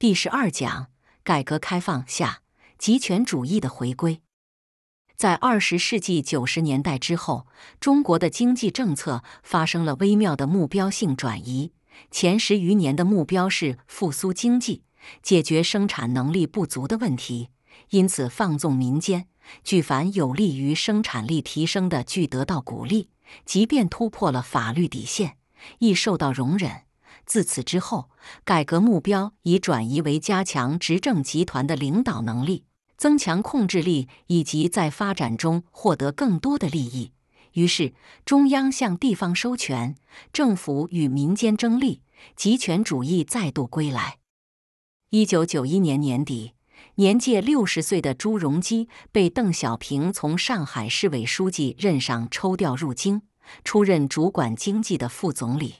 第十二讲：改革开放下极权主义的回归。在二十世纪九十年代之后，中国的经济政策发生了微妙的目标性转移。前十余年的目标是复苏经济，解决生产能力不足的问题，因此放纵民间，举凡有利于生产力提升的，俱得到鼓励，即便突破了法律底线，亦受到容忍。自此之后，改革目标已转移为加强执政集团的领导能力，增强控制力，以及在发展中获得更多的利益。于是，中央向地方收权，政府与民间争利，集权主义再度归来。一九九一年年底，年届六十岁的朱镕基被邓小平从上海市委书记任上抽调入京，出任主管经济的副总理。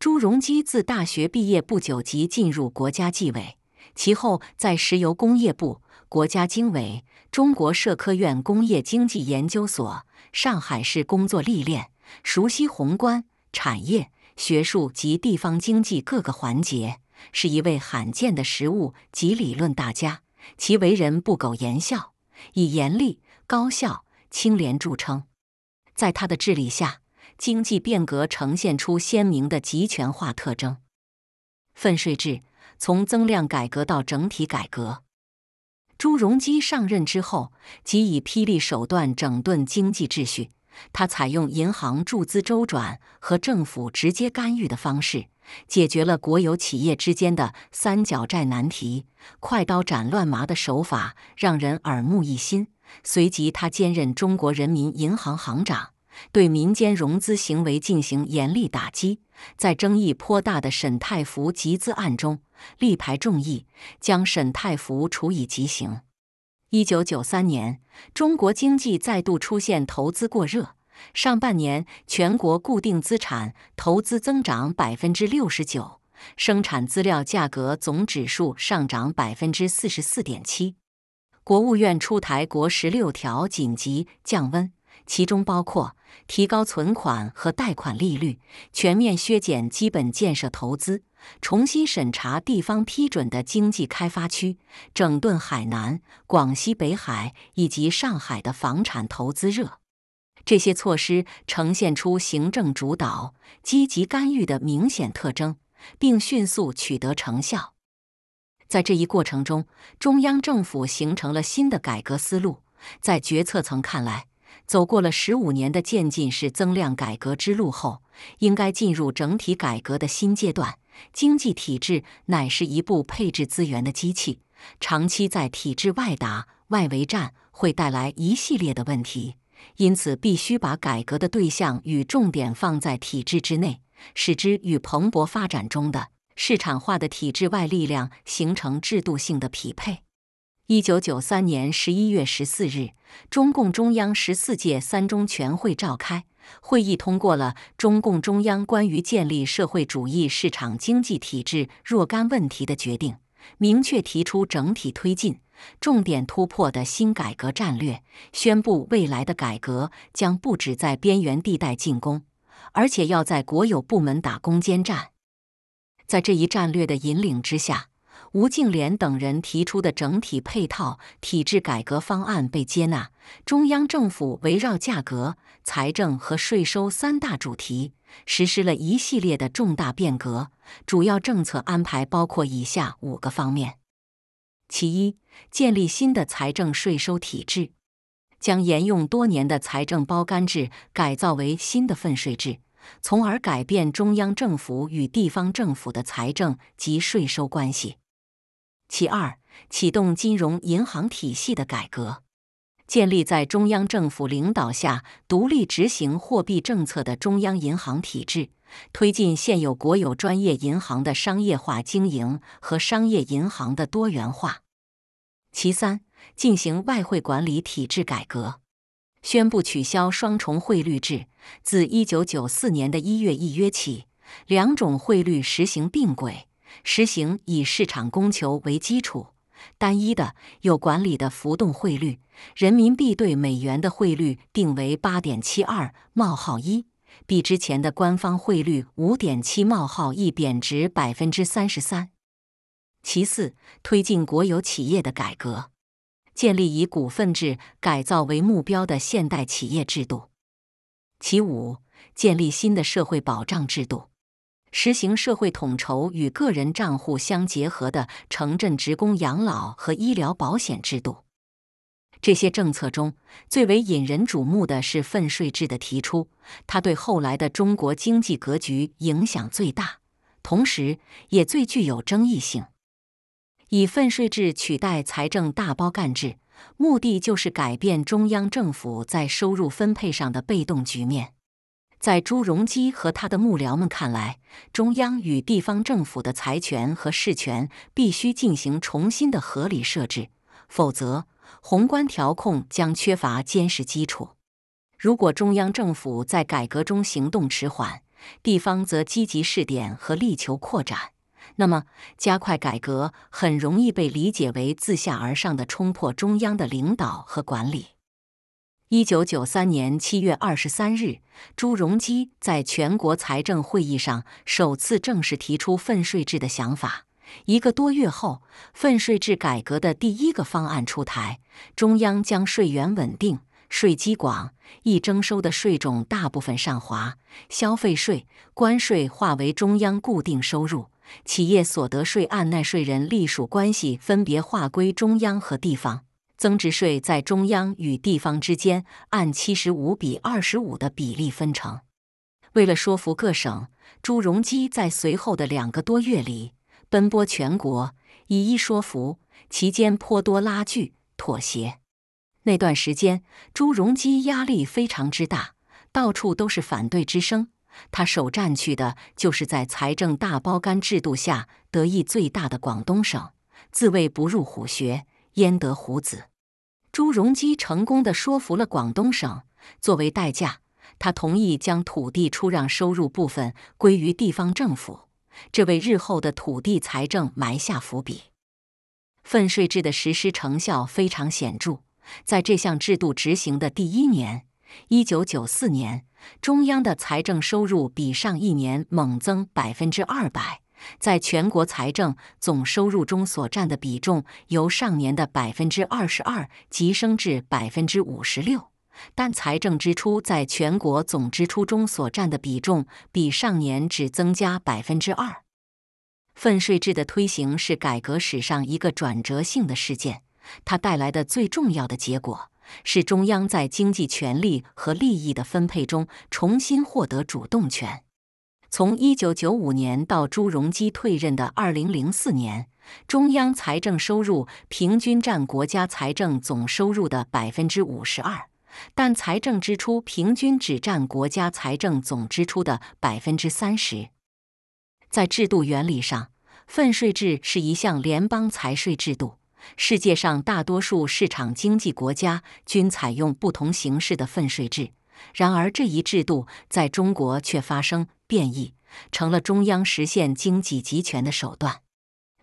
朱镕基自大学毕业不久即进入国家纪委，其后在石油工业部、国家经委、中国社科院工业经济研究所、上海市工作历练，熟悉宏观、产业、学术及地方经济各个环节，是一位罕见的实务及理论大家。其为人不苟言笑，以严厉、高效、清廉著称。在他的治理下，经济变革呈现出鲜明的集权化特征。分税制从增量改革到整体改革。朱镕基上任之后，即以霹雳手段整顿经济秩序。他采用银行注资周转和政府直接干预的方式，解决了国有企业之间的三角债难题。快刀斩乱麻的手法让人耳目一新。随即，他兼任中国人民银行行长。对民间融资行为进行严厉打击，在争议颇大的沈太福集资案中，力排众议，将沈太福处以极刑。一九九三年，中国经济再度出现投资过热，上半年全国固定资产投资增长百分之六十九，生产资料价格总指数上涨百分之四十四点七。国务院出台国十六条紧急降温。其中包括提高存款和贷款利率、全面削减基本建设投资、重新审查地方批准的经济开发区、整顿海南、广西北海以及上海的房产投资热。这些措施呈现出行政主导、积极干预的明显特征，并迅速取得成效。在这一过程中，中央政府形成了新的改革思路，在决策层看来。走过了十五年的渐进式增量改革之路后，应该进入整体改革的新阶段。经济体制乃是一部配置资源的机器，长期在体制外打外围战会带来一系列的问题，因此必须把改革的对象与重点放在体制之内，使之与蓬勃发展中的市场化的体制外力量形成制度性的匹配。一九九三年十一月十四日，中共中央十四届三中全会召开，会议通过了中共中央关于建立社会主义市场经济体制若干问题的决定，明确提出整体推进、重点突破的新改革战略，宣布未来的改革将不止在边缘地带进攻，而且要在国有部门打攻坚战。在这一战略的引领之下。吴敬琏等人提出的整体配套体制改革方案被接纳，中央政府围绕价格、财政和税收三大主题，实施了一系列的重大变革。主要政策安排包括以下五个方面：其一，建立新的财政税收体制，将沿用多年的财政包干制改造为新的分税制，从而改变中央政府与地方政府的财政及税收关系。其二，启动金融银行体系的改革，建立在中央政府领导下独立执行货币政策的中央银行体制，推进现有国有专业银行的商业化经营和商业银行的多元化。其三，进行外汇管理体制改革，宣布取消双重汇率制，自一九九四年的一月一约起，两种汇率实行并轨。实行以市场供求为基础、单一的有管理的浮动汇率，人民币对美元的汇率定为八点七二冒号一，比之前的官方汇率五点七冒号一贬值百分之三十三。其四，推进国有企业的改革，建立以股份制改造为目标的现代企业制度。其五，建立新的社会保障制度，实行社会统筹与个人账户相结合的城镇职工养老和医疗保险制度。这些政策中最为引人瞩目的是分税制的提出，它对后来的中国经济格局影响最大，同时也最具有争议性。以分税制取代财政大包干制，目的就是改变中央政府在收入分配上的被动局面。在朱镕基和他的幕僚们看来，中央与地方政府的财权和事权必须进行重新的合理设置，否则。宏观调控将缺乏坚实基础。如果中央政府在改革中行动迟缓，地方则积极试点和力求扩展，那么加快改革很容易被理解为自下而上的冲破中央的领导和管理。一九九三年七月二十三日，朱镕基在全国财政会议上首次正式提出分税制的想法。一个多月后，分税制改革的第一个方案出台，中央将税源稳定、税基广、易征收的税种大部分上划，消费税、关税划为中央固定收入，企业所得税按纳税人隶属关系分别划归中央和地方，增值税在中央与地方之间按七十五比二十五的比例分成。为了说服各省，朱镕基在随后的两个多月里。奔波全国，一一说服，其间颇多拉锯妥协。那段时间，朱镕基压力非常之大，到处都是反对之声。他首战去的就是在财政大包干制度下得益最大的广东省，自谓不入虎穴，焉得虎子。朱镕基成功的说服了广东省，作为代价，他同意将土地出让收入部分归于地方政府。这为日后的土地财政埋下伏笔。分税制的实施成效非常显著，在这项制度执行的第一年，一九九四年，中央的财政收入比上一年猛增百分之二百，在全国财政总收入中所占的比重由上年的百分之二十二急升至百分之五十六。但财政支出在全国总支出中所占的比重比上年只增加百分之二。份税制的推行是改革史上一个转折性的事件，它带来的最重要的结果是中央在经济权力和利益的分配中重新获得主动权。从一九九五年到朱镕基退任的二零零四年，中央财政收入平均占国家财政总收入的百分之五十二。但财政支出平均只占国家财政总支出的百分之三十。在制度原理上，分税制是一项联邦财税制度。世界上大多数市场经济国家均采用不同形式的分税制，然而这一制度在中国却发生变异，成了中央实现经济集权的手段。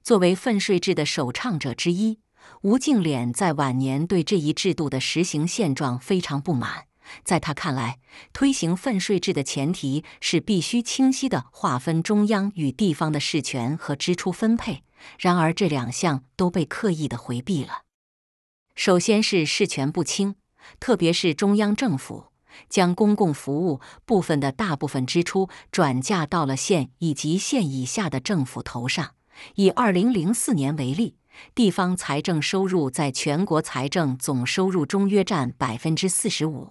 作为分税制的首倡者之一。吴敬琏在晚年对这一制度的实行现状非常不满。在他看来，推行分税制的前提是必须清晰地划分中央与地方的事权和支出分配。然而，这两项都被刻意地回避了。首先是事权不清，特别是中央政府将公共服务部分的大部分支出转嫁到了县以及县以下的政府头上。以二零零四年为例。地方财政收入在全国财政总收入中约占百分之四十五，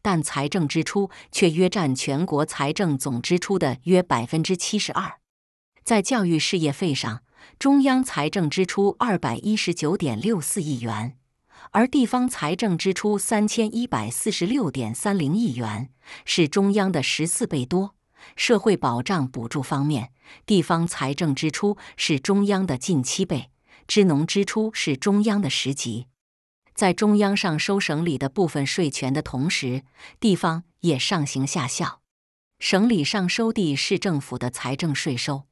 但财政支出却约占全国财政总支出的约百分之七十二。在教育事业费上，中央财政支出二百一十九点六四亿元，而地方财政支出三千一百四十六点三零亿元，是中央的十四倍多。社会保障补助方面，地方财政支出是中央的近七倍。支农支出是中央的十级，在中央上收省里的部分税权的同时，地方也上行下效。省里上收地市政府的财政税收，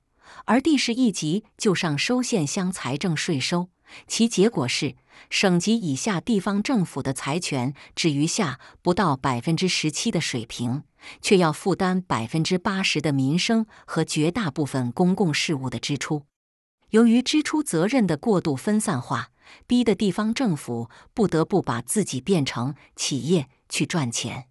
而地市一级就上收县乡财政税收。其结果是，省级以下地方政府的财权只余下不到百分之十七的水平，却要负担百分之八十的民生和绝大部分公共事务的支出。由于支出责任的过度分散化，逼得地方政府不得不把自己变成企业去赚钱。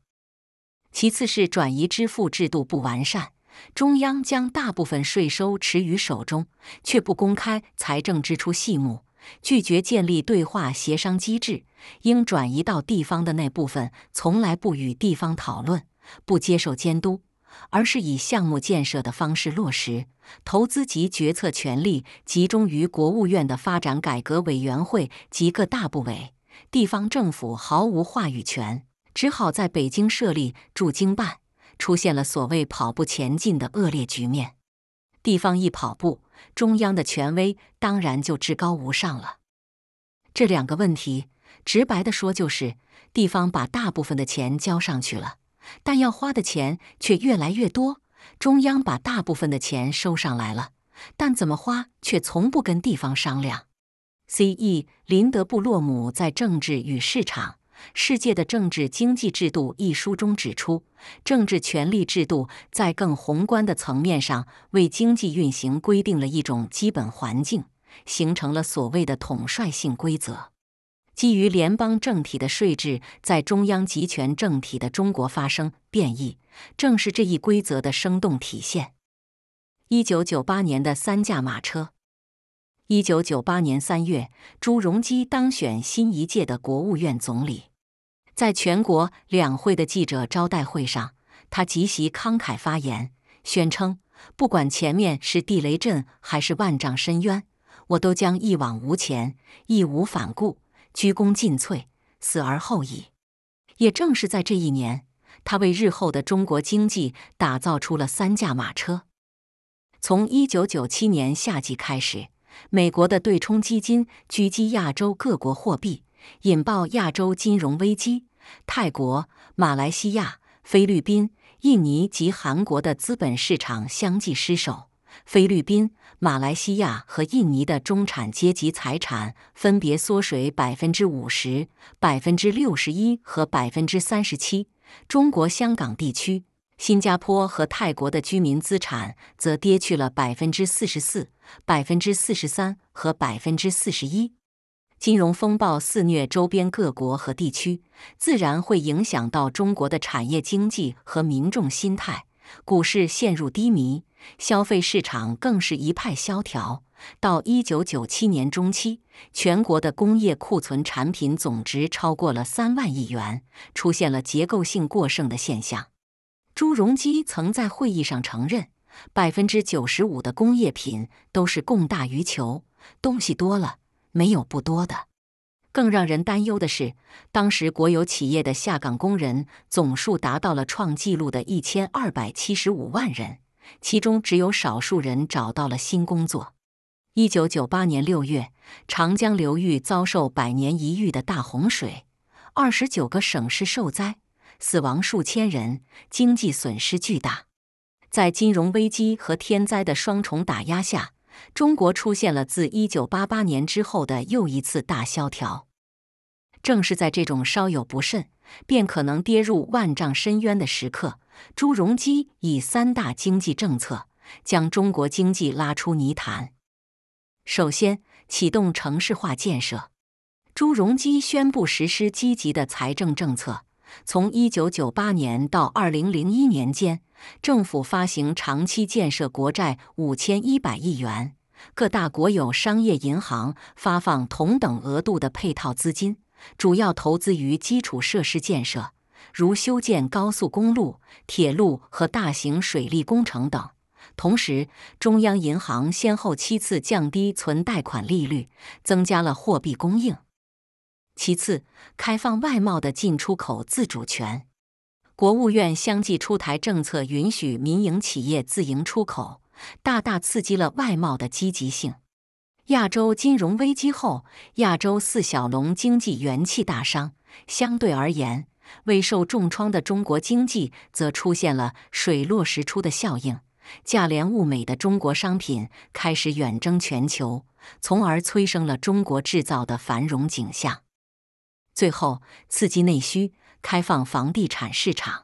其次是转移支付制度不完善，中央将大部分税收持于手中，却不公开财政支出细目，拒绝建立对话协商机制，应转移到地方的那部分从来不与地方讨论，不接受监督，而是以项目建设的方式落实，投资及决策权力集中于国务院的发展改革委员会及各大部委，地方政府毫无话语权。只好在北京设立驻京办，出现了所谓“跑步前进”的恶劣局面。地方一跑步，中央的权威当然就至高无上了。这两个问题，直白的说就是：地方把大部分的钱交上去了，但要花的钱却越来越多；中央把大部分的钱收上来了，但怎么花却从不跟地方商量。C.E. 林德布洛姆在《政治与市场》。世界的政治经济制度一书中指出，政治权力制度在更宏观的层面上为经济运行规定了一种基本环境，形成了所谓的统帅性规则。基于联邦政体的税制在中央集权政体的中国发生变异，正是这一规则的生动体现。一九九八年的三驾马车。一九九八年三月，朱镕基当选新一届的国务院总理。在全国两会的记者招待会上，他极其慷慨发言，宣称：“不管前面是地雷阵还是万丈深渊，我都将一往无前，义无反顾，鞠躬尽瘁，死而后已。”也正是在这一年，他为日后的中国经济打造出了三驾马车。从一九九七年夏季开始，美国的对冲基金狙击亚洲各国货币。引爆亚洲金融危机，泰国、马来西亚、菲律宾、印尼及韩国的资本市场相继失守。菲律宾、马来西亚和印尼的中产阶级财产分别缩水百分之五十、百分之六十一和百分之三十七。中国香港地区、新加坡和泰国的居民资产则跌去了百分之四十四、百分之四十三和百分之四十一。金融风暴肆虐周边各国和地区，自然会影响到中国的产业经济和民众心态。股市陷入低迷，消费市场更是一派萧条。到一九九七年中期，全国的工业库存产品总值超过了三万亿元，出现了结构性过剩的现象。朱镕基曾在会议上承认，百分之九十五的工业品都是供大于求，东西多了。没有不多的，更让人担忧的是，当时国有企业的下岗工人总数达到了创纪录的一千二百七十五万人，其中只有少数人找到了新工作。一九九八年六月，长江流域遭受百年一遇的大洪水，二十九个省市受灾，死亡数千人，经济损失巨大。在金融危机和天灾的双重打压下。中国出现了自1988年之后的又一次大萧条。正是在这种稍有不慎便可能跌入万丈深渊的时刻，朱镕基以三大经济政策将中国经济拉出泥潭。首先，启动城市化建设。朱镕基宣布实施积极的财政政策，从1998年到2001年间。政府发行长期建设国债五千一百亿元，各大国有商业银行发放同等额度的配套资金，主要投资于基础设施建设，如修建高速公路、铁路和大型水利工程等。同时，中央银行先后七次降低存贷款利率，增加了货币供应。其次，开放外贸的进出口自主权。国务院相继出台政策，允许民营企业自营出口，大大刺激了外贸的积极性。亚洲金融危机后，亚洲四小龙经济元气大伤，相对而言，未受重创的中国经济则出现了水落石出的效应。价廉物美的中国商品开始远征全球，从而催生了中国制造的繁荣景象。最后，刺激内需。开放房地产市场。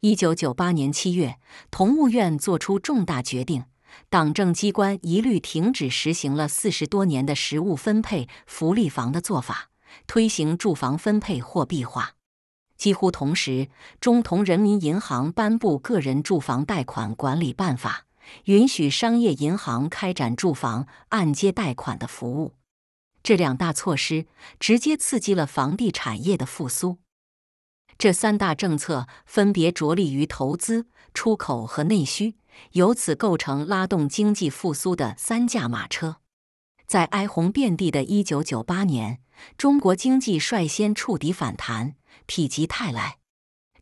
一九九八年七月，同务院作出重大决定，党政机关一律停止实行了四十多年的实物分配福利房的做法，推行住房分配货币化。几乎同时，中同人民银行颁布《个人住房贷款管理办法》，允许商业银行开展住房按揭贷款的服务。这两大措施直接刺激了房地产业的复苏。这三大政策分别着力于投资、出口和内需，由此构成拉动经济复苏的三驾马车。在哀鸿遍地的一九九八年，中国经济率先触底反弹。否极泰来，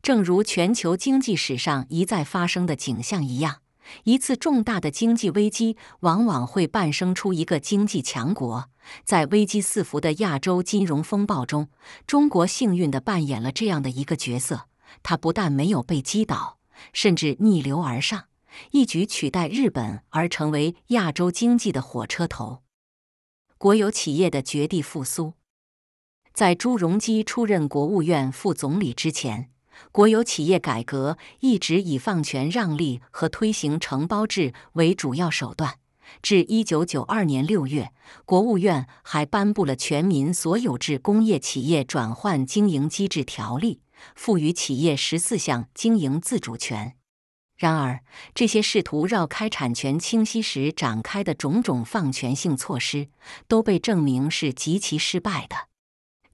正如全球经济史上一再发生的景象一样，一次重大的经济危机往往会诞生出一个经济强国。在危机四伏的亚洲金融风暴中，中国幸运地扮演了这样的一个角色：它不但没有被击倒，甚至逆流而上，一举取代日本而成为亚洲经济的火车头。国有企业的绝地复苏。在朱镕基出任国务院副总理之前，国有企业改革一直以放权让利和推行承包制为主要手段。至一九九二年六月，国务院还颁布了《全民所有制工业企业转换经营机制条例》，赋予企业十四项经营自主权。然而，这些试图绕开产权清晰时展开的种种放权性措施，都被证明是极其失败的。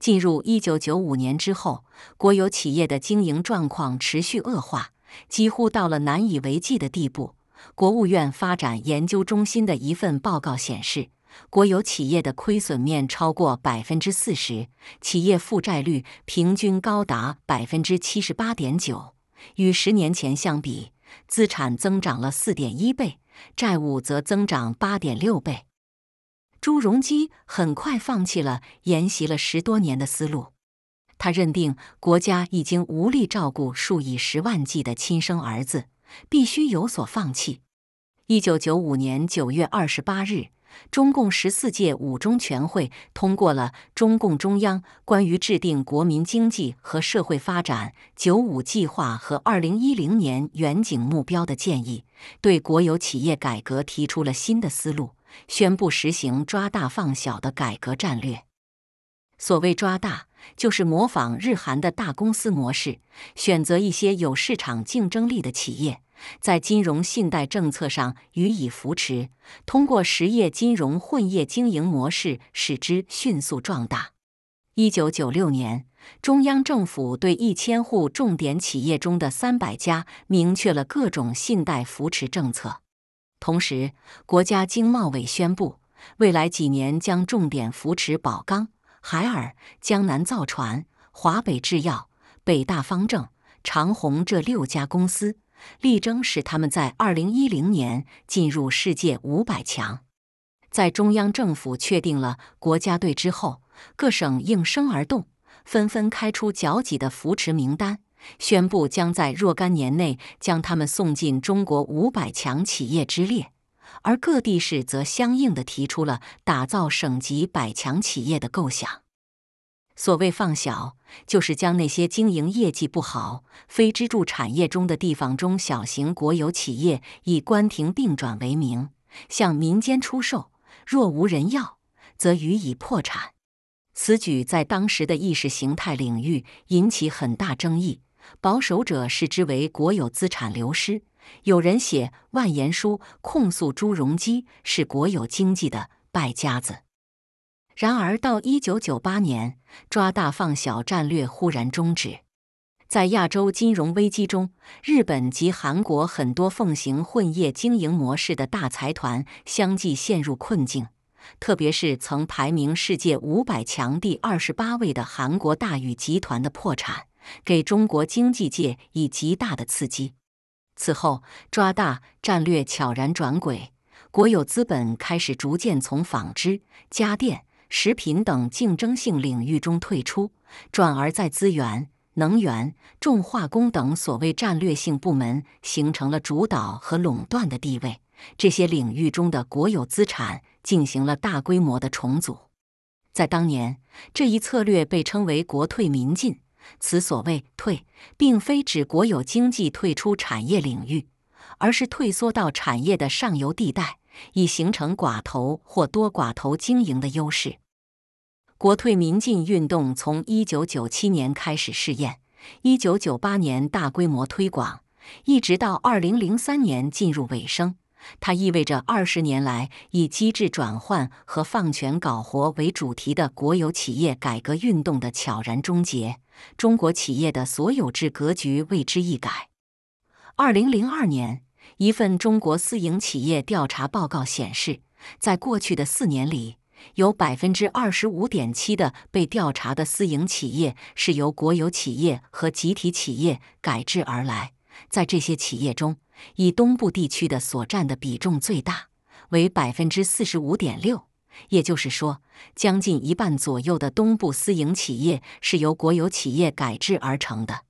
进入一九九五年之后，国有企业的经营状况持续恶化，几乎到了难以为继的地步。国务院发展研究中心的一份报告显示，国有企业的亏损面超过百分之四十，企业负债率平均高达百分之七十八点九。与十年前相比，资产增长了四点一倍，债务则增长八点六倍。朱镕基很快放弃了沿袭了十多年的思路，他认定国家已经无力照顾数以十万计的亲生儿子，必须有所放弃。一九九五年九月二十八日，中共十四届五中全会通过了中共中央关于制定国民经济和社会发展“九五”计划和二零一零年远景目标的建议，对国有企业改革提出了新的思路。宣布实行抓大放小的改革战略。所谓抓大，就是模仿日韩的大公司模式，选择一些有市场竞争力的企业，在金融信贷政策上予以扶持，通过实业金融混业经营模式使之迅速壮大。一九九六年，中央政府对一千户重点企业中的三百家明确了各种信贷扶持政策。同时，国家经贸委宣布，未来几年将重点扶持宝钢、海尔、江南造船、华北制药、北大方正、长虹这六家公司，力争使他们在二零一零年进入世界五百强。在中央政府确定了国家队之后，各省应声而动，纷纷开出较挤的扶持名单。宣布将在若干年内将他们送进中国五百强企业之列，而各地市则相应的提出了打造省级百强企业的构想。所谓放小，就是将那些经营业绩不好、非支柱产业中的地方中小型国有企业，以关停并转为名向民间出售，若无人要，则予以破产。此举在当时的意识形态领域引起很大争议。保守者视之为国有资产流失，有人写万言书控诉朱镕基是国有经济的败家子。然而，到一九九八年，抓大放小战略忽然终止。在亚洲金融危机中，日本及韩国很多奉行混业经营模式的大财团相继陷入困境，特别是曾排名世界五百强第二十八位的韩国大宇集团的破产。给中国经济界以极大的刺激。此后，抓大战略悄然转轨，国有资本开始逐渐从纺织、家电、食品等竞争性领域中退出，转而在资源、能源、重化工等所谓战略性部门形成了主导和垄断的地位。这些领域中的国有资产进行了大规模的重组。在当年，这一策略被称为“国退民进”。此所谓退，并非指国有经济退出产业领域，而是退缩到产业的上游地带，以形成寡头或多寡头经营的优势。国退民进运动从一九九七年开始试验，一九九八年大规模推广，一直到二零零三年进入尾声。它意味着二十年来以机制转换和放权搞活为主题的国有企业改革运动的悄然终结，中国企业的所有制格局为之一改。二零零二年，一份中国私营企业调查报告显示，在过去的四年里，有百分之二十五点七的被调查的私营企业是由国有企业和集体企业改制而来。在这些企业中，以东部地区的所占的比重最大，为百分之四十五点六。也就是说，将近一半左右的东部私营企业是由国有企业改制而成的。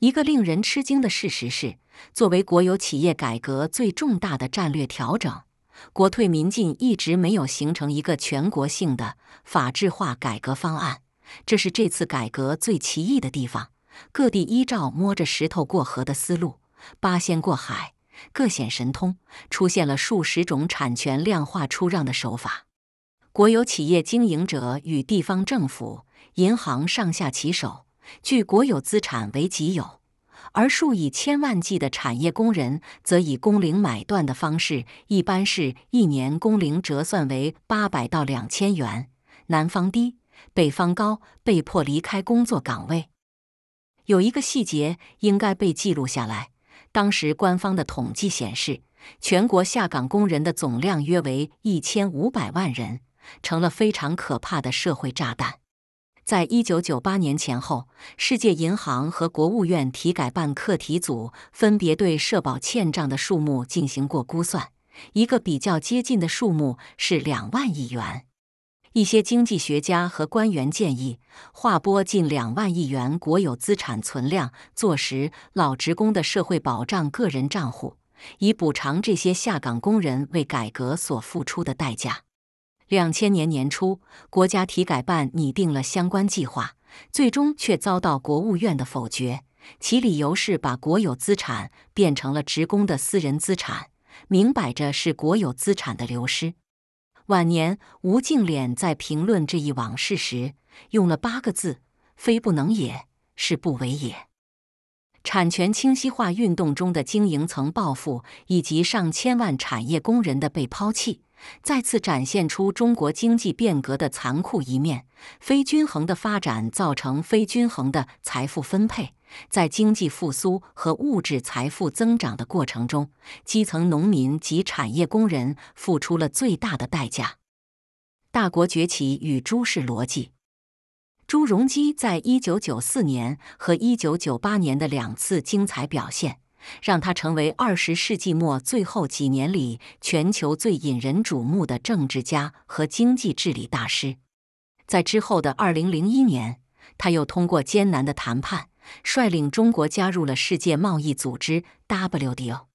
一个令人吃惊的事实是，作为国有企业改革最重大的战略调整，国退民进一直没有形成一个全国性的法制化改革方案。这是这次改革最奇异的地方。各地依照摸着石头过河的思路。八仙过海，各显神通，出现了数十种产权量化出让的手法。国有企业经营者与地方政府、银行上下其手，据国有资产为己有；而数以千万计的产业工人则以工龄买断的方式，一般是一年工龄折算为八百到两千元，南方低，北方高，被迫离开工作岗位。有一个细节应该被记录下来。当时官方的统计显示，全国下岗工人的总量约为一千五百万人，成了非常可怕的社会炸弹。在一九九八年前后，世界银行和国务院体改办课题组分别对社保欠账的数目进行过估算，一个比较接近的数目是两万亿元。一些经济学家和官员建议划拨近两万亿元国有资产存量坐实老职工的社会保障个人账户，以补偿这些下岗工人为改革所付出的代价。两千年年初，国家体改办拟定了相关计划，最终却遭到国务院的否决，其理由是把国有资产变成了职工的私人资产，明摆着是国有资产的流失。晚年，吴敬琏在评论这一往事时，用了八个字：“非不能也，是不为也。”产权清晰化运动中的经营层报复，以及上千万产业工人的被抛弃。再次展现出中国经济变革的残酷一面：非均衡的发展造成非均衡的财富分配。在经济复苏和物质财富增长的过程中，基层农民及产业工人付出了最大的代价。大国崛起与朱氏逻辑，朱镕基在一九九四年和一九九八年的两次精彩表现。让他成为二十世纪末最后几年里全球最引人瞩目的政治家和经济治理大师。在之后的二零零一年，他又通过艰难的谈判，率领中国加入了世界贸易组织 WTO。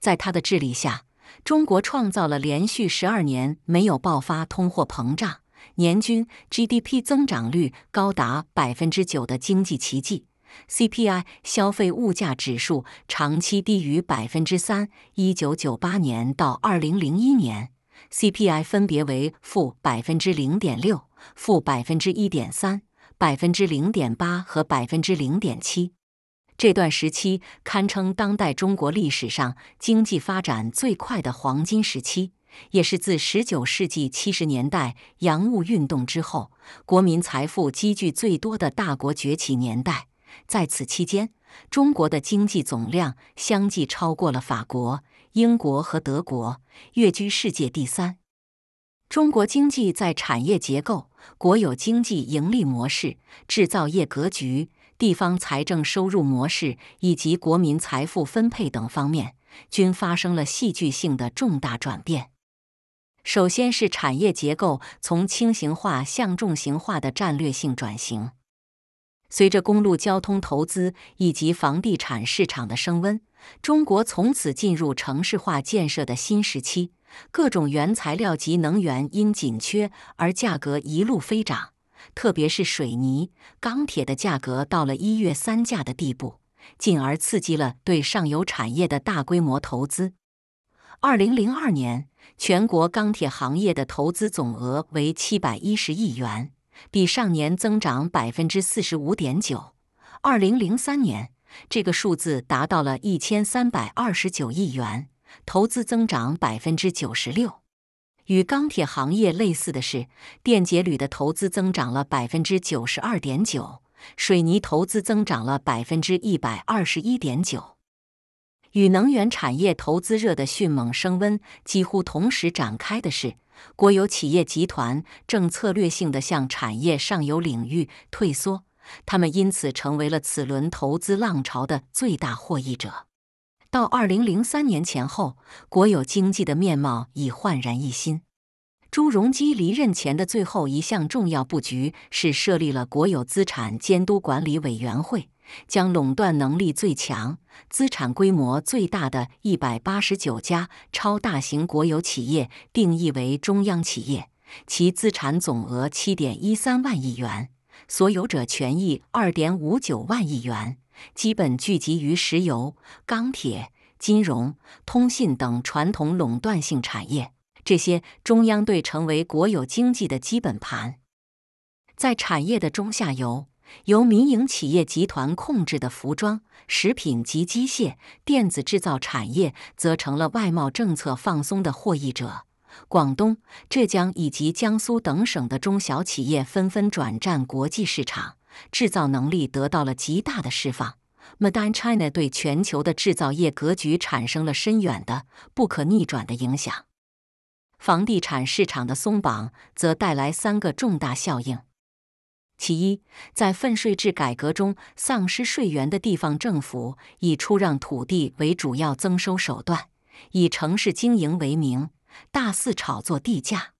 在他的治理下，中国创造了连续十二年没有爆发通货膨胀、年均 GDP 增长率高达百分之九的经济奇迹。CPI 消费物价指数长期低于百分之三。一九九八年到二零零一年，CPI 分别为负百分之零点六、负百分之一点三、百分之零点八和百分之零点七。这段时期堪称当代中国历史上经济发展最快的黄金时期，也是自十九世纪七十年代洋务运动之后，国民财富积聚最多的大国崛起年代。在此期间，中国的经济总量相继超过了法国、英国和德国，跃居世界第三。中国经济在产业结构、国有经济盈利模式、制造业格局、地方财政收入模式以及国民财富分配等方面，均发生了戏剧性的重大转变。首先是产业结构从轻型化向重型化的战略性转型。随着公路交通投资以及房地产市场的升温，中国从此进入城市化建设的新时期。各种原材料及能源因紧缺而价格一路飞涨，特别是水泥、钢铁的价格到了一月三价的地步。进而刺激了对上游产业的大规模投资。二零零二年，全国钢铁行业的投资总额为七百一十亿元，比上年增长百分之四十五点九。二零零三年，这个数字达到了一千三百二十九亿元，投资增长百分之九十六。与钢铁行业类似的是，电解铝的投资增长了百分之九十二点九，水泥投资增长了百分之一百二十一点九。与能源产业投资热的迅猛升温几乎同时展开的是，国有企业集团正策略性的向产业上游领域退缩，他们因此成为了此轮投资浪潮的最大获益者。到二零零三年前后，国有经济的面貌已焕然一新。朱镕基离任前的最后一项重要布局是设立了国有资产监督管理委员会。将垄断能力最强、资产规模最大的一百八十九家超大型国有企业定义为中央企业，其资产总额七点一三万亿元，所有者权益二点五九万亿元，基本聚集于石油、钢铁、金融、通信等传统垄断性产业。这些中央对成为国有经济的基本盘，在产业的中下游。由民营企业集团控制的服装、食品及机械、电子制造产业，则成了外贸政策放松的获益者。广东、浙江以及江苏等省的中小企业纷纷转战国际市场，制造能力得到了极大的释放。Made in China 对全球的制造业格局产生了深远的、不可逆转的影响。房地产市场的松绑，则带来三个重大效应。其一，在分税制改革中丧失税源的地方政府，以出让土地为主要增收手段，以城市经营为名，大肆炒作地价。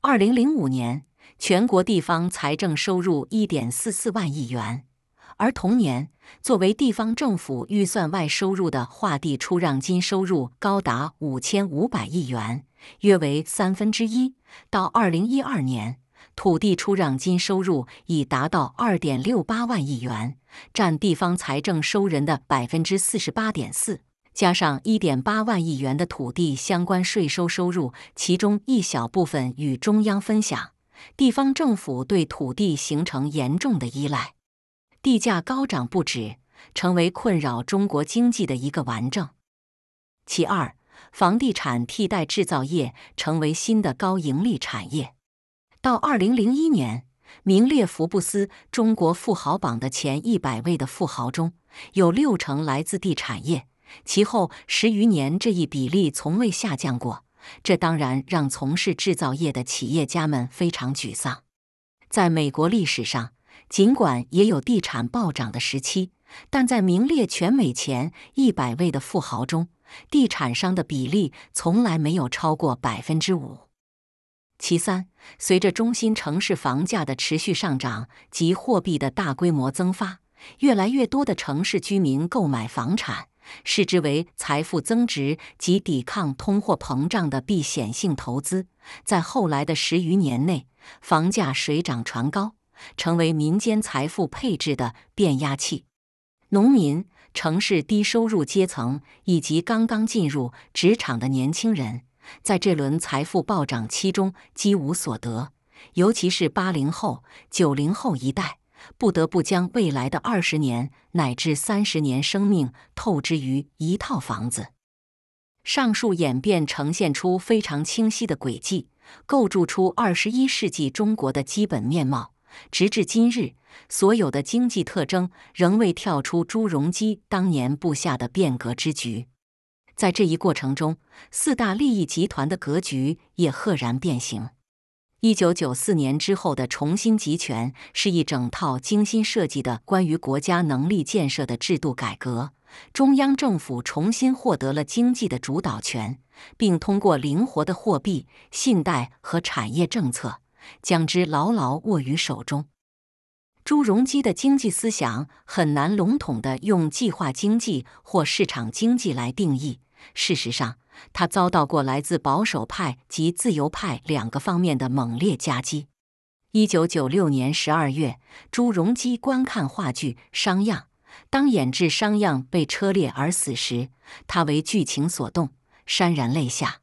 二零零五年，全国地方财政收入一点四四万亿元，而同年，作为地方政府预算外收入的划地出让金收入高达五千五百亿元，约为三分之一。到二零一二年。土地出让金收入已达到二点六八万亿元，占地方财政收人的百分之四十八点四。加上一点八万亿元的土地相关税收收入，其中一小部分与中央分享，地方政府对土地形成严重的依赖，地价高涨不止，成为困扰中国经济的一个顽症。其二，房地产替代制造业，成为新的高盈利产业。到二零零一年，名列福布斯中国富豪榜的前一百位的富豪中，有六成来自地产业。其后十余年，这一比例从未下降过。这当然让从事制造业的企业家们非常沮丧。在美国历史上，尽管也有地产暴涨的时期，但在名列全美前一百位的富豪中，地产商的比例从来没有超过百分之五。其三，随着中心城市房价的持续上涨及货币的大规模增发，越来越多的城市居民购买房产，视之为财富增值及抵抗通货膨胀的避险性投资。在后来的十余年内，房价水涨船高，成为民间财富配置的变压器。农民、城市低收入阶层以及刚刚进入职场的年轻人。在这轮财富暴涨期中，几无所得，尤其是八零后、九零后一代，不得不将未来的二十年乃至三十年生命透支于一套房子。上述演变呈现出非常清晰的轨迹，构筑出二十一世纪中国的基本面貌。直至今日，所有的经济特征仍未跳出朱镕基当年布下的变革之局。在这一过程中，四大利益集团的格局也赫然变形。一九九四年之后的重新集权，是一整套精心设计的关于国家能力建设的制度改革。中央政府重新获得了经济的主导权，并通过灵活的货币、信贷和产业政策，将之牢牢握于手中。朱镕基的经济思想很难笼统地用计划经济或市场经济来定义。事实上，他遭到过来自保守派及自由派两个方面的猛烈夹击。一九九六年十二月，朱镕基观看话剧《商鞅》，当演至商鞅被车裂而死时，他为剧情所动，潸然泪下。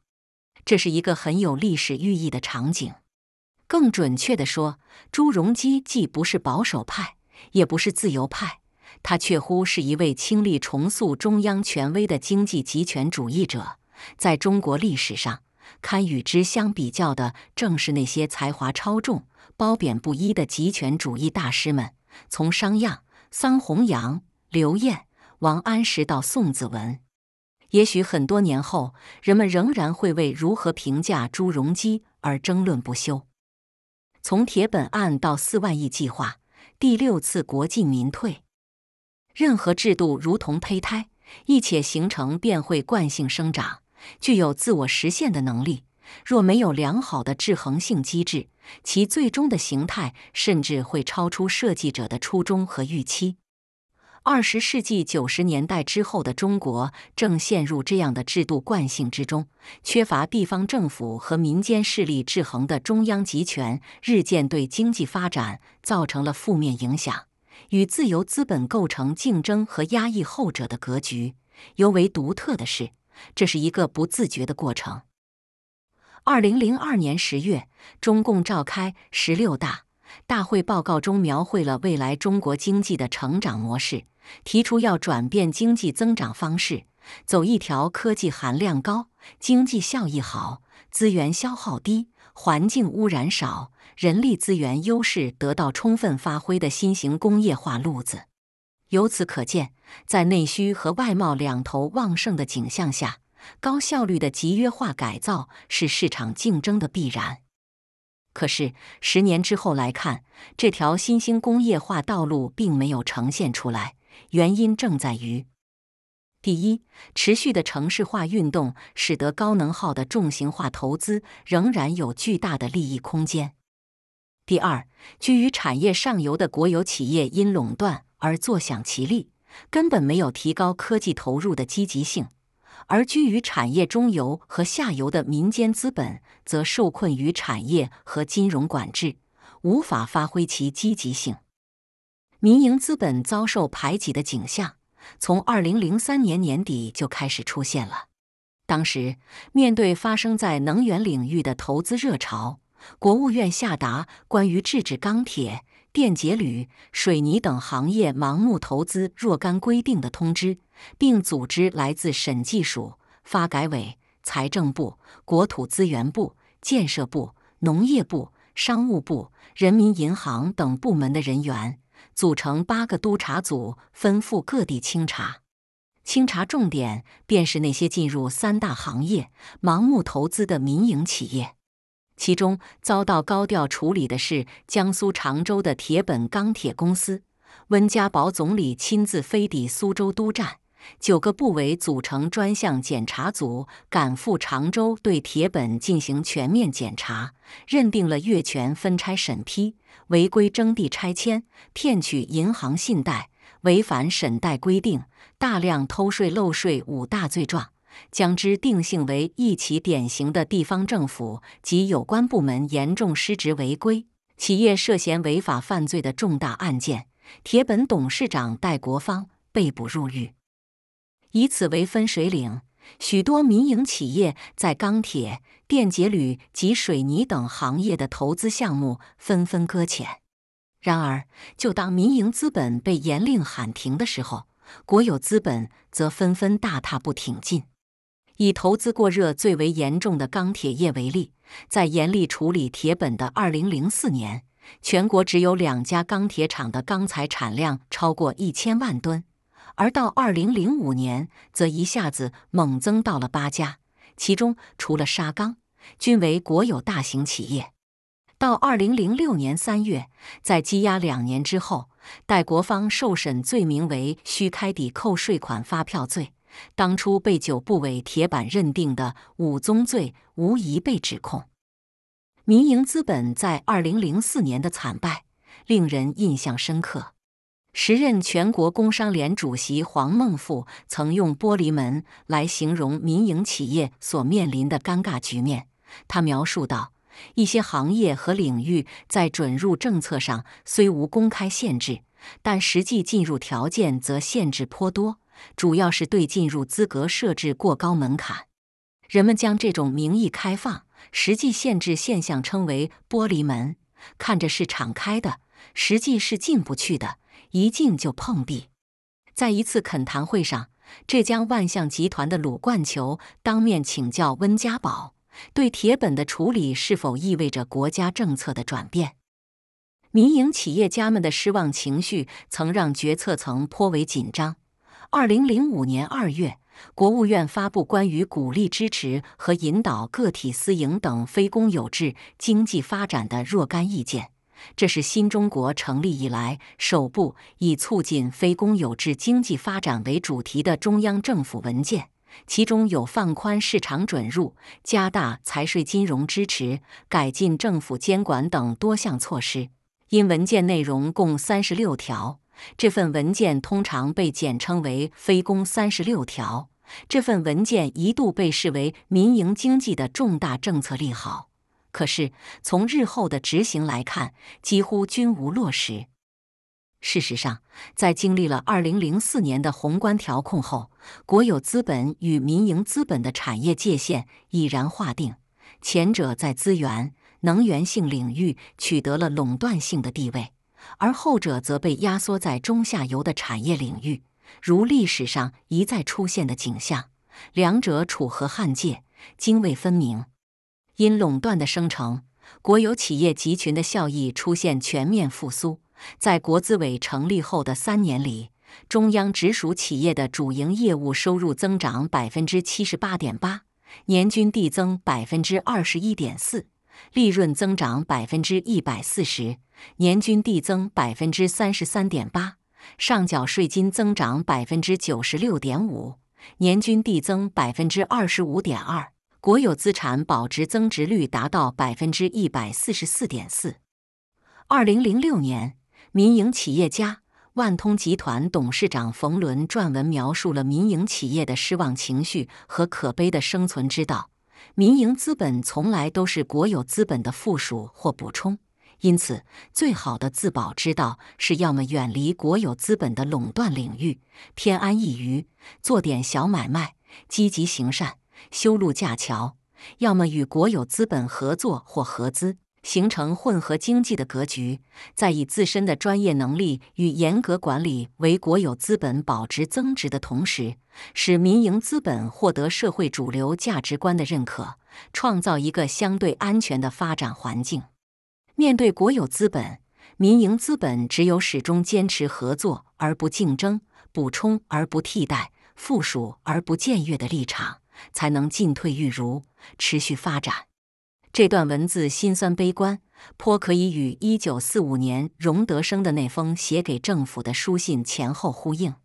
这是一个很有历史寓意的场景。更准确地说，朱镕基既不是保守派，也不是自由派，他确乎是一位倾力重塑中央权威的经济集权主义者。在中国历史上，堪与之相比较的，正是那些才华超重、褒贬不一的极权主义大师们，从商鞅、桑弘羊、刘晏、王安石到宋子文。也许很多年后，人们仍然会为如何评价朱镕基而争论不休。从铁本案到四万亿计划，第六次国进民退，任何制度如同胚胎，一且形成便会惯性生长。具有自我实现的能力，若没有良好的制衡性机制，其最终的形态甚至会超出设计者的初衷和预期。二十世纪九十年代之后的中国正陷入这样的制度惯性之中，缺乏地方政府和民间势力制衡的中央集权日渐对经济发展造成了负面影响，与自由资本构成竞争和压抑后者的格局。尤为独特的是。这是一个不自觉的过程。二零零二年十月，中共召开十六大大会报告中描绘了未来中国经济的成长模式，提出要转变经济增长方式，走一条科技含量高、经济效益好、资源消耗低、环境污染少、人力资源优势得到充分发挥的新型工业化路子。由此可见，在内需和外贸两头旺盛的景象下，高效率的集约化改造是市场竞争的必然。可是，十年之后来看，这条新兴工业化道路并没有呈现出来。原因正在于：第一，持续的城市化运动使得高能耗的重型化投资仍然有巨大的利益空间；第二，居于产业上游的国有企业因垄断。而坐享其利，根本没有提高科技投入的积极性；而居于产业中游和下游的民间资本，则受困于产业和金融管制，无法发挥其积极性。民营资本遭受排挤的景象，从二零零三年年底就开始出现了。当时，面对发生在能源领域的投资热潮，国务院下达关于制止钢铁。电解铝、水泥等行业盲目投资若干规定的通知，并组织来自审计署、发改委、财政部、国土资源部、建设部、农业部、商务部、人民银行等部门的人员，组成八个督查组，分赴各地清查。清查重点便是那些进入三大行业盲目投资的民营企业。其中遭到高调处理的是江苏常州的铁本钢铁公司，温家宝总理亲自飞抵苏州督战，九个部委组成专项检查组，赶赴常州对铁本进行全面检查，认定了越权分拆审批、违规征地拆迁、骗取银行信贷、违反审贷规定、大量偷税漏税五大罪状。将之定性为一起典型的地方政府及有关部门严重失职违规、企业涉嫌违法犯罪的重大案件。铁本董事长戴国芳被捕入狱，以此为分水岭，许多民营企业在钢铁、电解铝及水泥等行业的投资项目纷纷搁浅。然而，就当民营资本被严令喊停的时候，国有资本则纷纷大踏步挺进。以投资过热最为严重的钢铁业为例，在严厉处理铁本的2004年，全国只有两家钢铁厂的钢材产量超过一千万吨，而到2005年，则一下子猛增到了八家，其中除了沙钢，均为国有大型企业。到2006年3月，在积压两年之后，戴国芳受审罪名为虚开抵扣税款发票罪。当初被九部委铁板认定的五宗罪，无疑被指控。民营资本在二零零四年的惨败，令人印象深刻。时任全国工商联主席黄孟富曾用“玻璃门”来形容民营企业所面临的尴尬局面。他描述道：“一些行业和领域在准入政策上虽无公开限制，但实际进入条件则限制颇多，主要是对进入资格设置过高门槛。人们将这种名义开放、实际限制现象称为“玻璃门”，看着是敞开的，实际是进不去的，一进就碰壁。在一次恳谈会上，浙江万象集团的鲁冠球当面请教温家宝，对铁本的处理是否意味着国家政策的转变？民营企业家们的失望情绪曾让决策层颇为紧张。二零零五年二月。国务院发布关于鼓励、支持和引导个体私营等非公有制经济发展的若干意见，这是新中国成立以来首部以促进非公有制经济发展为主题的中央政府文件。其中有放宽市场准入、加大财税金融支持、改进政府监管等多项措施。因文件内容共三十六条。这份文件通常被简称为“非公三十六条”。这份文件一度被视为民营经济的重大政策利好，可是从日后的执行来看，几乎均无落实。事实上，在经历了2004年的宏观调控后，国有资本与民营资本的产业界限已然划定，前者在资源、能源性领域取得了垄断性的地位。而后者则被压缩在中下游的产业领域，如历史上一再出现的景象，两者楚河汉界，泾渭分明。因垄断的生成，国有企业集群的效益出现全面复苏。在国资委成立后的三年里，中央直属企业的主营业务收入增长百分之七十八点八，年均递增百分之二十一点四。利润增长百分之一百四十，年均递增百分之三十三点八；上缴税金增长百分之九十六点五，年均递增百分之二十五点二；国有资产保值增值率达到百分之一百四十四点四。二零零六年，民营企业家万通集团董事长冯仑撰文描述了民营企业的失望情绪和可悲的生存之道。民营资本从来都是国有资本的附属或补充，因此，最好的自保之道是要么远离国有资本的垄断领域，偏安一隅，做点小买卖，积极行善，修路架桥；要么与国有资本合作或合资。形成混合经济的格局，在以自身的专业能力与严格管理为国有资本保值增值的同时，使民营资本获得社会主流价值观的认可，创造一个相对安全的发展环境。面对国有资本，民营资本只有始终坚持合作而不竞争、补充而不替代、附属而不僭越的立场，才能进退玉如，持续发展。这段文字心酸悲观，颇可以与一九四五年荣德生的那封写给政府的书信前后呼应。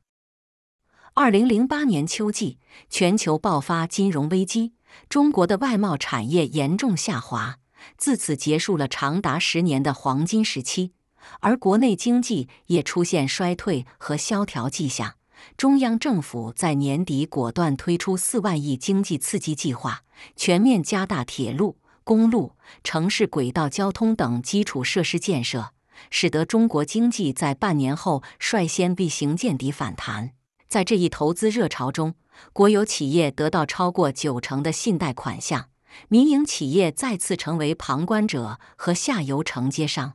二零零八年秋季，全球爆发金融危机，中国的外贸产业严重下滑，自此结束了长达十年的黄金时期。而国内经济也出现衰退和萧条迹象。中央政府在年底果断推出四万亿经济刺激计划，全面加大铁路。公路、城市轨道交通等基础设施建设，使得中国经济在半年后率先 V 型见底反弹。在这一投资热潮中，国有企业得到超过九成的信贷款项，民营企业再次成为旁观者和下游承接商。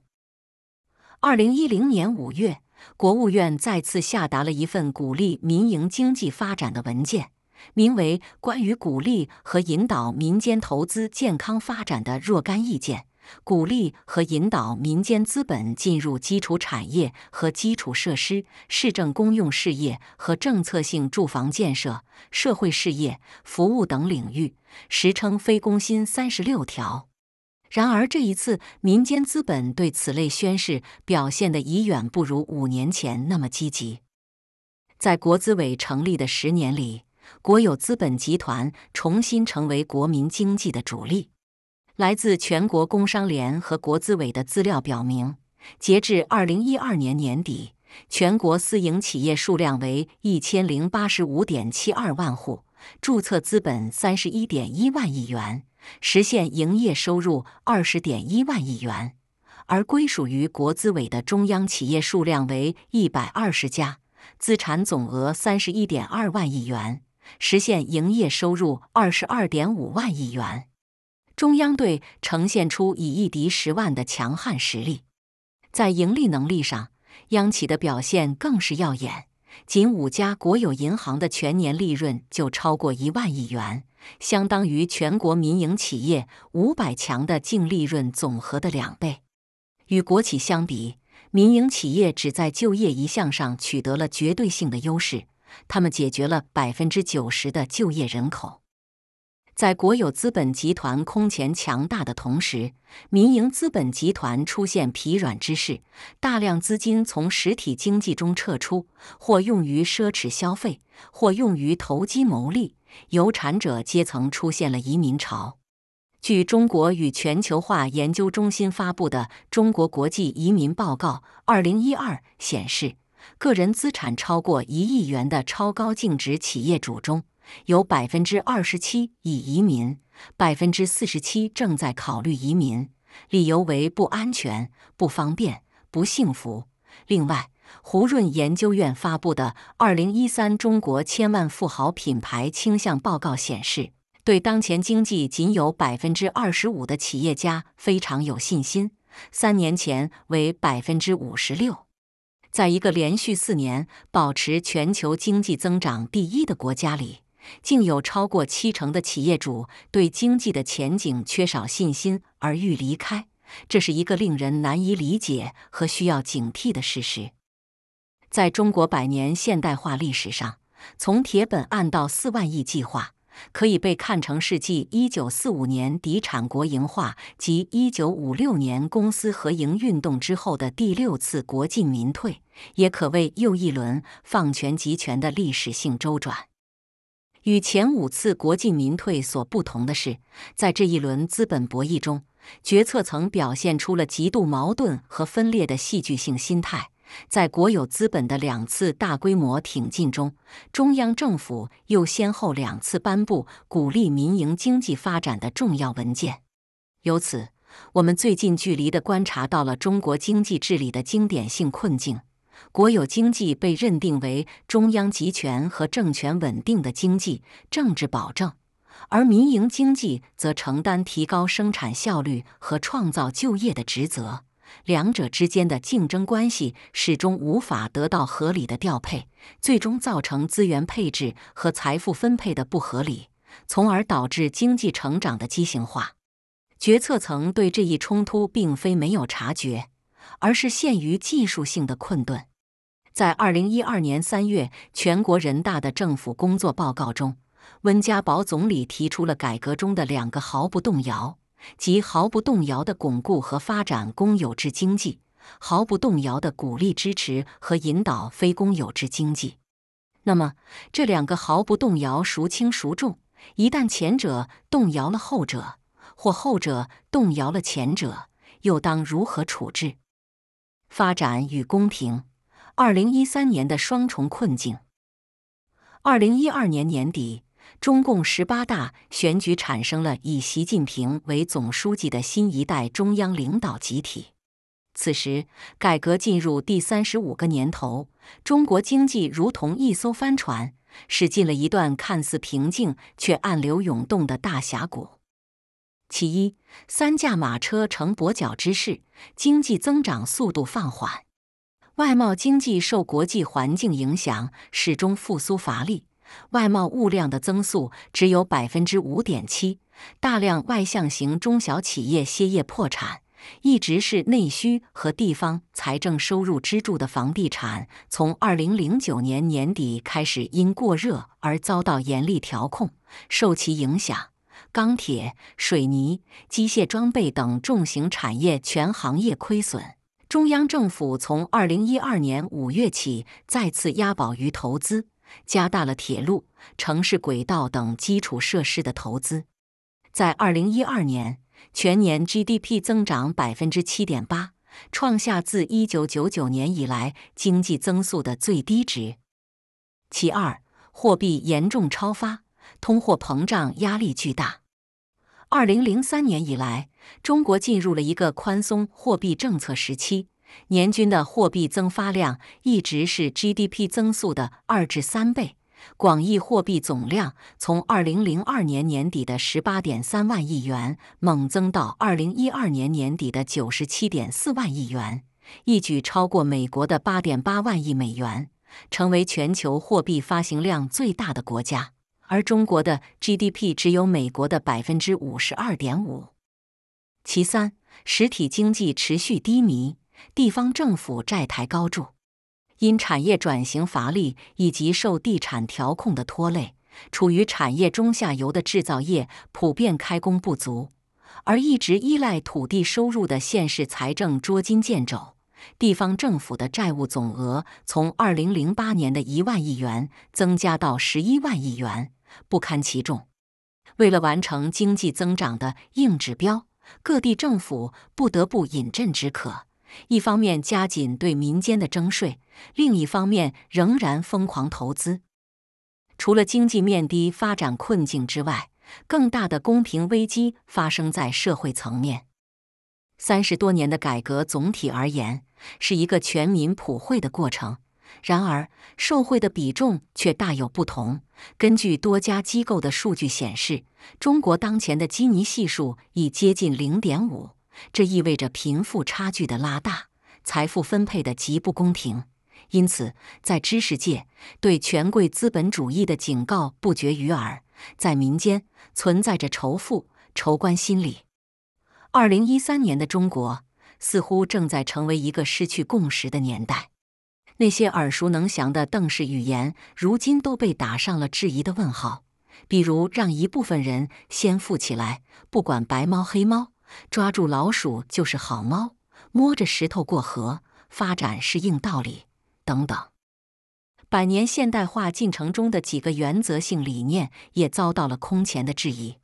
二零一零年五月，国务院再次下达了一份鼓励民营经济发展的文件。名为《关于鼓励和引导民间投资健康发展的若干意见》，鼓励和引导民间资本进入基础产业和基础设施、市政公用事业和政策性住房建设、社会事业、服务等领域，实称“非公新三十六条”。然而，这一次民间资本对此类宣示表现的已远不如五年前那么积极。在国资委成立的十年里，国有资本集团重新成为国民经济的主力。来自全国工商联和国资委的资料表明，截至二零一二年年底，全国私营企业数量为一千零八十五点七二万户，注册资本三十一点一万亿元，实现营业收入二十点一万亿元，而归属于国资委的中央企业数量为一百二十家，资产总额三十一点二万亿元，实现营业收入二十二点五万亿元。中央队呈现出以一敌十万的强悍实力，在盈利能力上，央企的表现更是耀眼。仅五家国有银行的全年利润就超过一万亿元，相当于全国民营企业五百强的净利润总和的两倍。与国企相比，民营企业只在就业一项上取得了绝对性的优势，他们解决了百分之九十的就业人口。在国有资本集团空前强大的同时，民营资本集团出现疲软之势，大量资金从实体经济中撤出，或用于奢侈消费，或用于投机牟利，有产者阶层出现了移民潮。据中国与全球化研究中心发布的《中国国际移民报告（二零一二）》显示，个人资产超过一亿元的超高净值企业主中，有百分之二十七已移民，百分之四十七正在考虑移民，理由为不安全、不方便、不幸福。另外，胡润研究院发布的《二零一三中国千万富豪品牌倾向报告》显示，对当前经济仅有百分之二十五的企业家非常有信心，三年前为百分之五十六。在一个连续四年保持全球经济增长第一的国家里。竟有超过七成的企业主对经济的前景缺少信心而欲离开，这是一个令人难以理解和需要警惕的事实。在中国百年现代化历史上，从铁本案到四万亿计划，可以被看成是继一九四五年敌产国营化及一九五六年公私合营运动之后的第六次国进民退，也可谓又一轮放权集权的历史性周转。与前五次国进民退所不同的是，在这一轮资本博弈中，决策层表现出了极度矛盾和分裂的戏剧性心态。在国有资本的两次大规模挺进中，中央政府又先后两次颁布鼓励民营经济发展的重要文件。由此，我们最近距离地观察到了中国经济治理的经典性困境。国有经济被认定为中央集权和政权稳定的经济政治保证，而民营经济则承担提高生产效率和创造就业的职责。两者之间的竞争关系始终无法得到合理的调配，最终造成资源配置和财富分配的不合理，从而导致经济成长的畸形化。决策层对这一冲突并非没有察觉。而是陷于技术性的困顿。在二零一二年三月全国人大的政府工作报告中，温家宝总理提出了改革中的两个毫不动摇，即毫不动摇的巩固和发展公有制经济，毫不动摇的鼓励支持和引导非公有制经济。那么，这两个毫不动摇孰轻孰重？一旦前者动摇了后者，或后者动摇了前者，又当如何处置？发展与公平，二零一三年的双重困境。二零一二年年底，中共十八大选举产生了以习近平为总书记的新一代中央领导集体。此时，改革进入第三十五个年头，中国经济如同一艘帆船，驶进了一段看似平静却暗流涌动的大峡谷。其一，三驾马车成跛脚之势，经济增长速度放缓，外贸经济受国际环境影响，始终复苏乏力，外贸物量的增速只有百分之五点七，大量外向型中小企业歇业破产，一直是内需和地方财政收入支柱的房地产，从二零零九年年底开始因过热而遭到严厉调控，受其影响。钢铁、水泥、机械装备等重型产业全行业亏损。中央政府从二零一二年五月起再次押宝于投资，加大了铁路、城市轨道等基础设施的投资。在二零一二年，全年 GDP 增长百分之七点八，创下自一九九九年以来经济增速的最低值。其二，货币严重超发。通货膨胀压力巨大。二零零三年以来，中国进入了一个宽松货币政策时期，年均的货币增发量一直是 GDP 增速的二至三倍。广义货币总量从二零零二年年底的十八点三万亿元猛增到二零一二年年底的九十七点四万亿元，一举超过美国的八点八万亿美元，成为全球货币发行量最大的国家。而中国的 GDP 只有美国的百分之五十二点五。其三，实体经济持续低迷，地方政府债台高筑，因产业转型乏力以及受地产调控的拖累，处于产业中下游的制造业普遍开工不足，而一直依赖土地收入的县市财政捉襟见肘，地方政府的债务总额从二零零八年的一万亿元增加到十一万亿元。不堪其重，为了完成经济增长的硬指标，各地政府不得不饮鸩止渴。一方面加紧对民间的征税，另一方面仍然疯狂投资。除了经济面低、发展困境之外，更大的公平危机发生在社会层面。三十多年的改革，总体而言是一个全民普惠的过程。然而，受贿的比重却大有不同。根据多家机构的数据显示，中国当前的基尼系数已接近零点五，这意味着贫富差距的拉大，财富分配的极不公平。因此，在知识界对权贵资本主义的警告不绝于耳，在民间存在着仇富仇官心理。二零一三年的中国似乎正在成为一个失去共识的年代。那些耳熟能详的邓氏语言，如今都被打上了质疑的问号。比如，让一部分人先富起来，不管白猫黑猫，抓住老鼠就是好猫，摸着石头过河，发展是硬道理，等等。百年现代化进程中的几个原则性理念也遭到了空前的质疑。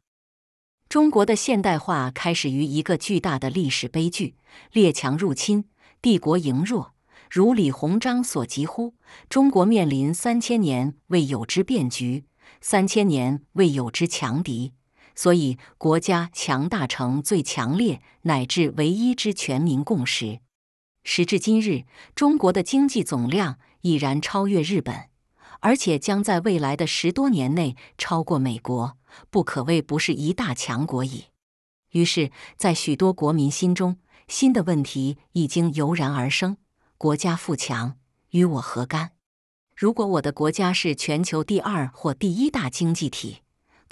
中国的现代化开始于一个巨大的历史悲剧：列强入侵，帝国羸弱。如李鸿章所疾呼，中国面临三千年未有之变局，三千年未有之强敌，所以国家强大成最强烈乃至唯一之全民共识。时至今日，中国的经济总量已然超越日本，而且将在未来的十多年内超过美国，不可谓不是一大强国矣。于是，在许多国民心中，新的问题已经油然而生。国家富强与我何干？如果我的国家是全球第二或第一大经济体，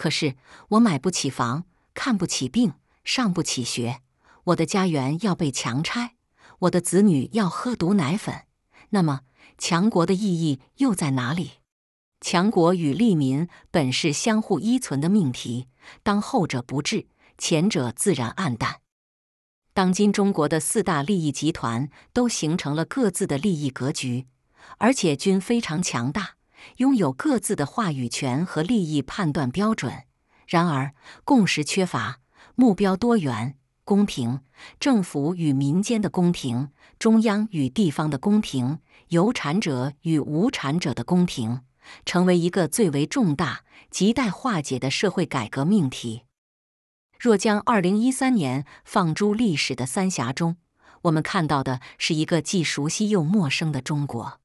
可是我买不起房，看不起病，上不起学，我的家园要被强拆，我的子女要喝毒奶粉，那么强国的意义又在哪里？强国与利民本是相互依存的命题，当后者不治，前者自然暗淡。当今中国的四大利益集团都形成了各自的利益格局，而且均非常强大，拥有各自的话语权和利益判断标准。然而，共识缺乏，目标多元、公平，政府与民间的公平，中央与地方的公平，有产者与无产者的公平，成为一个最为重大、亟待化解的社会改革命题。若将二零一三年放诸历史的三峡中，我们看到的是一个既熟悉又陌生的中国。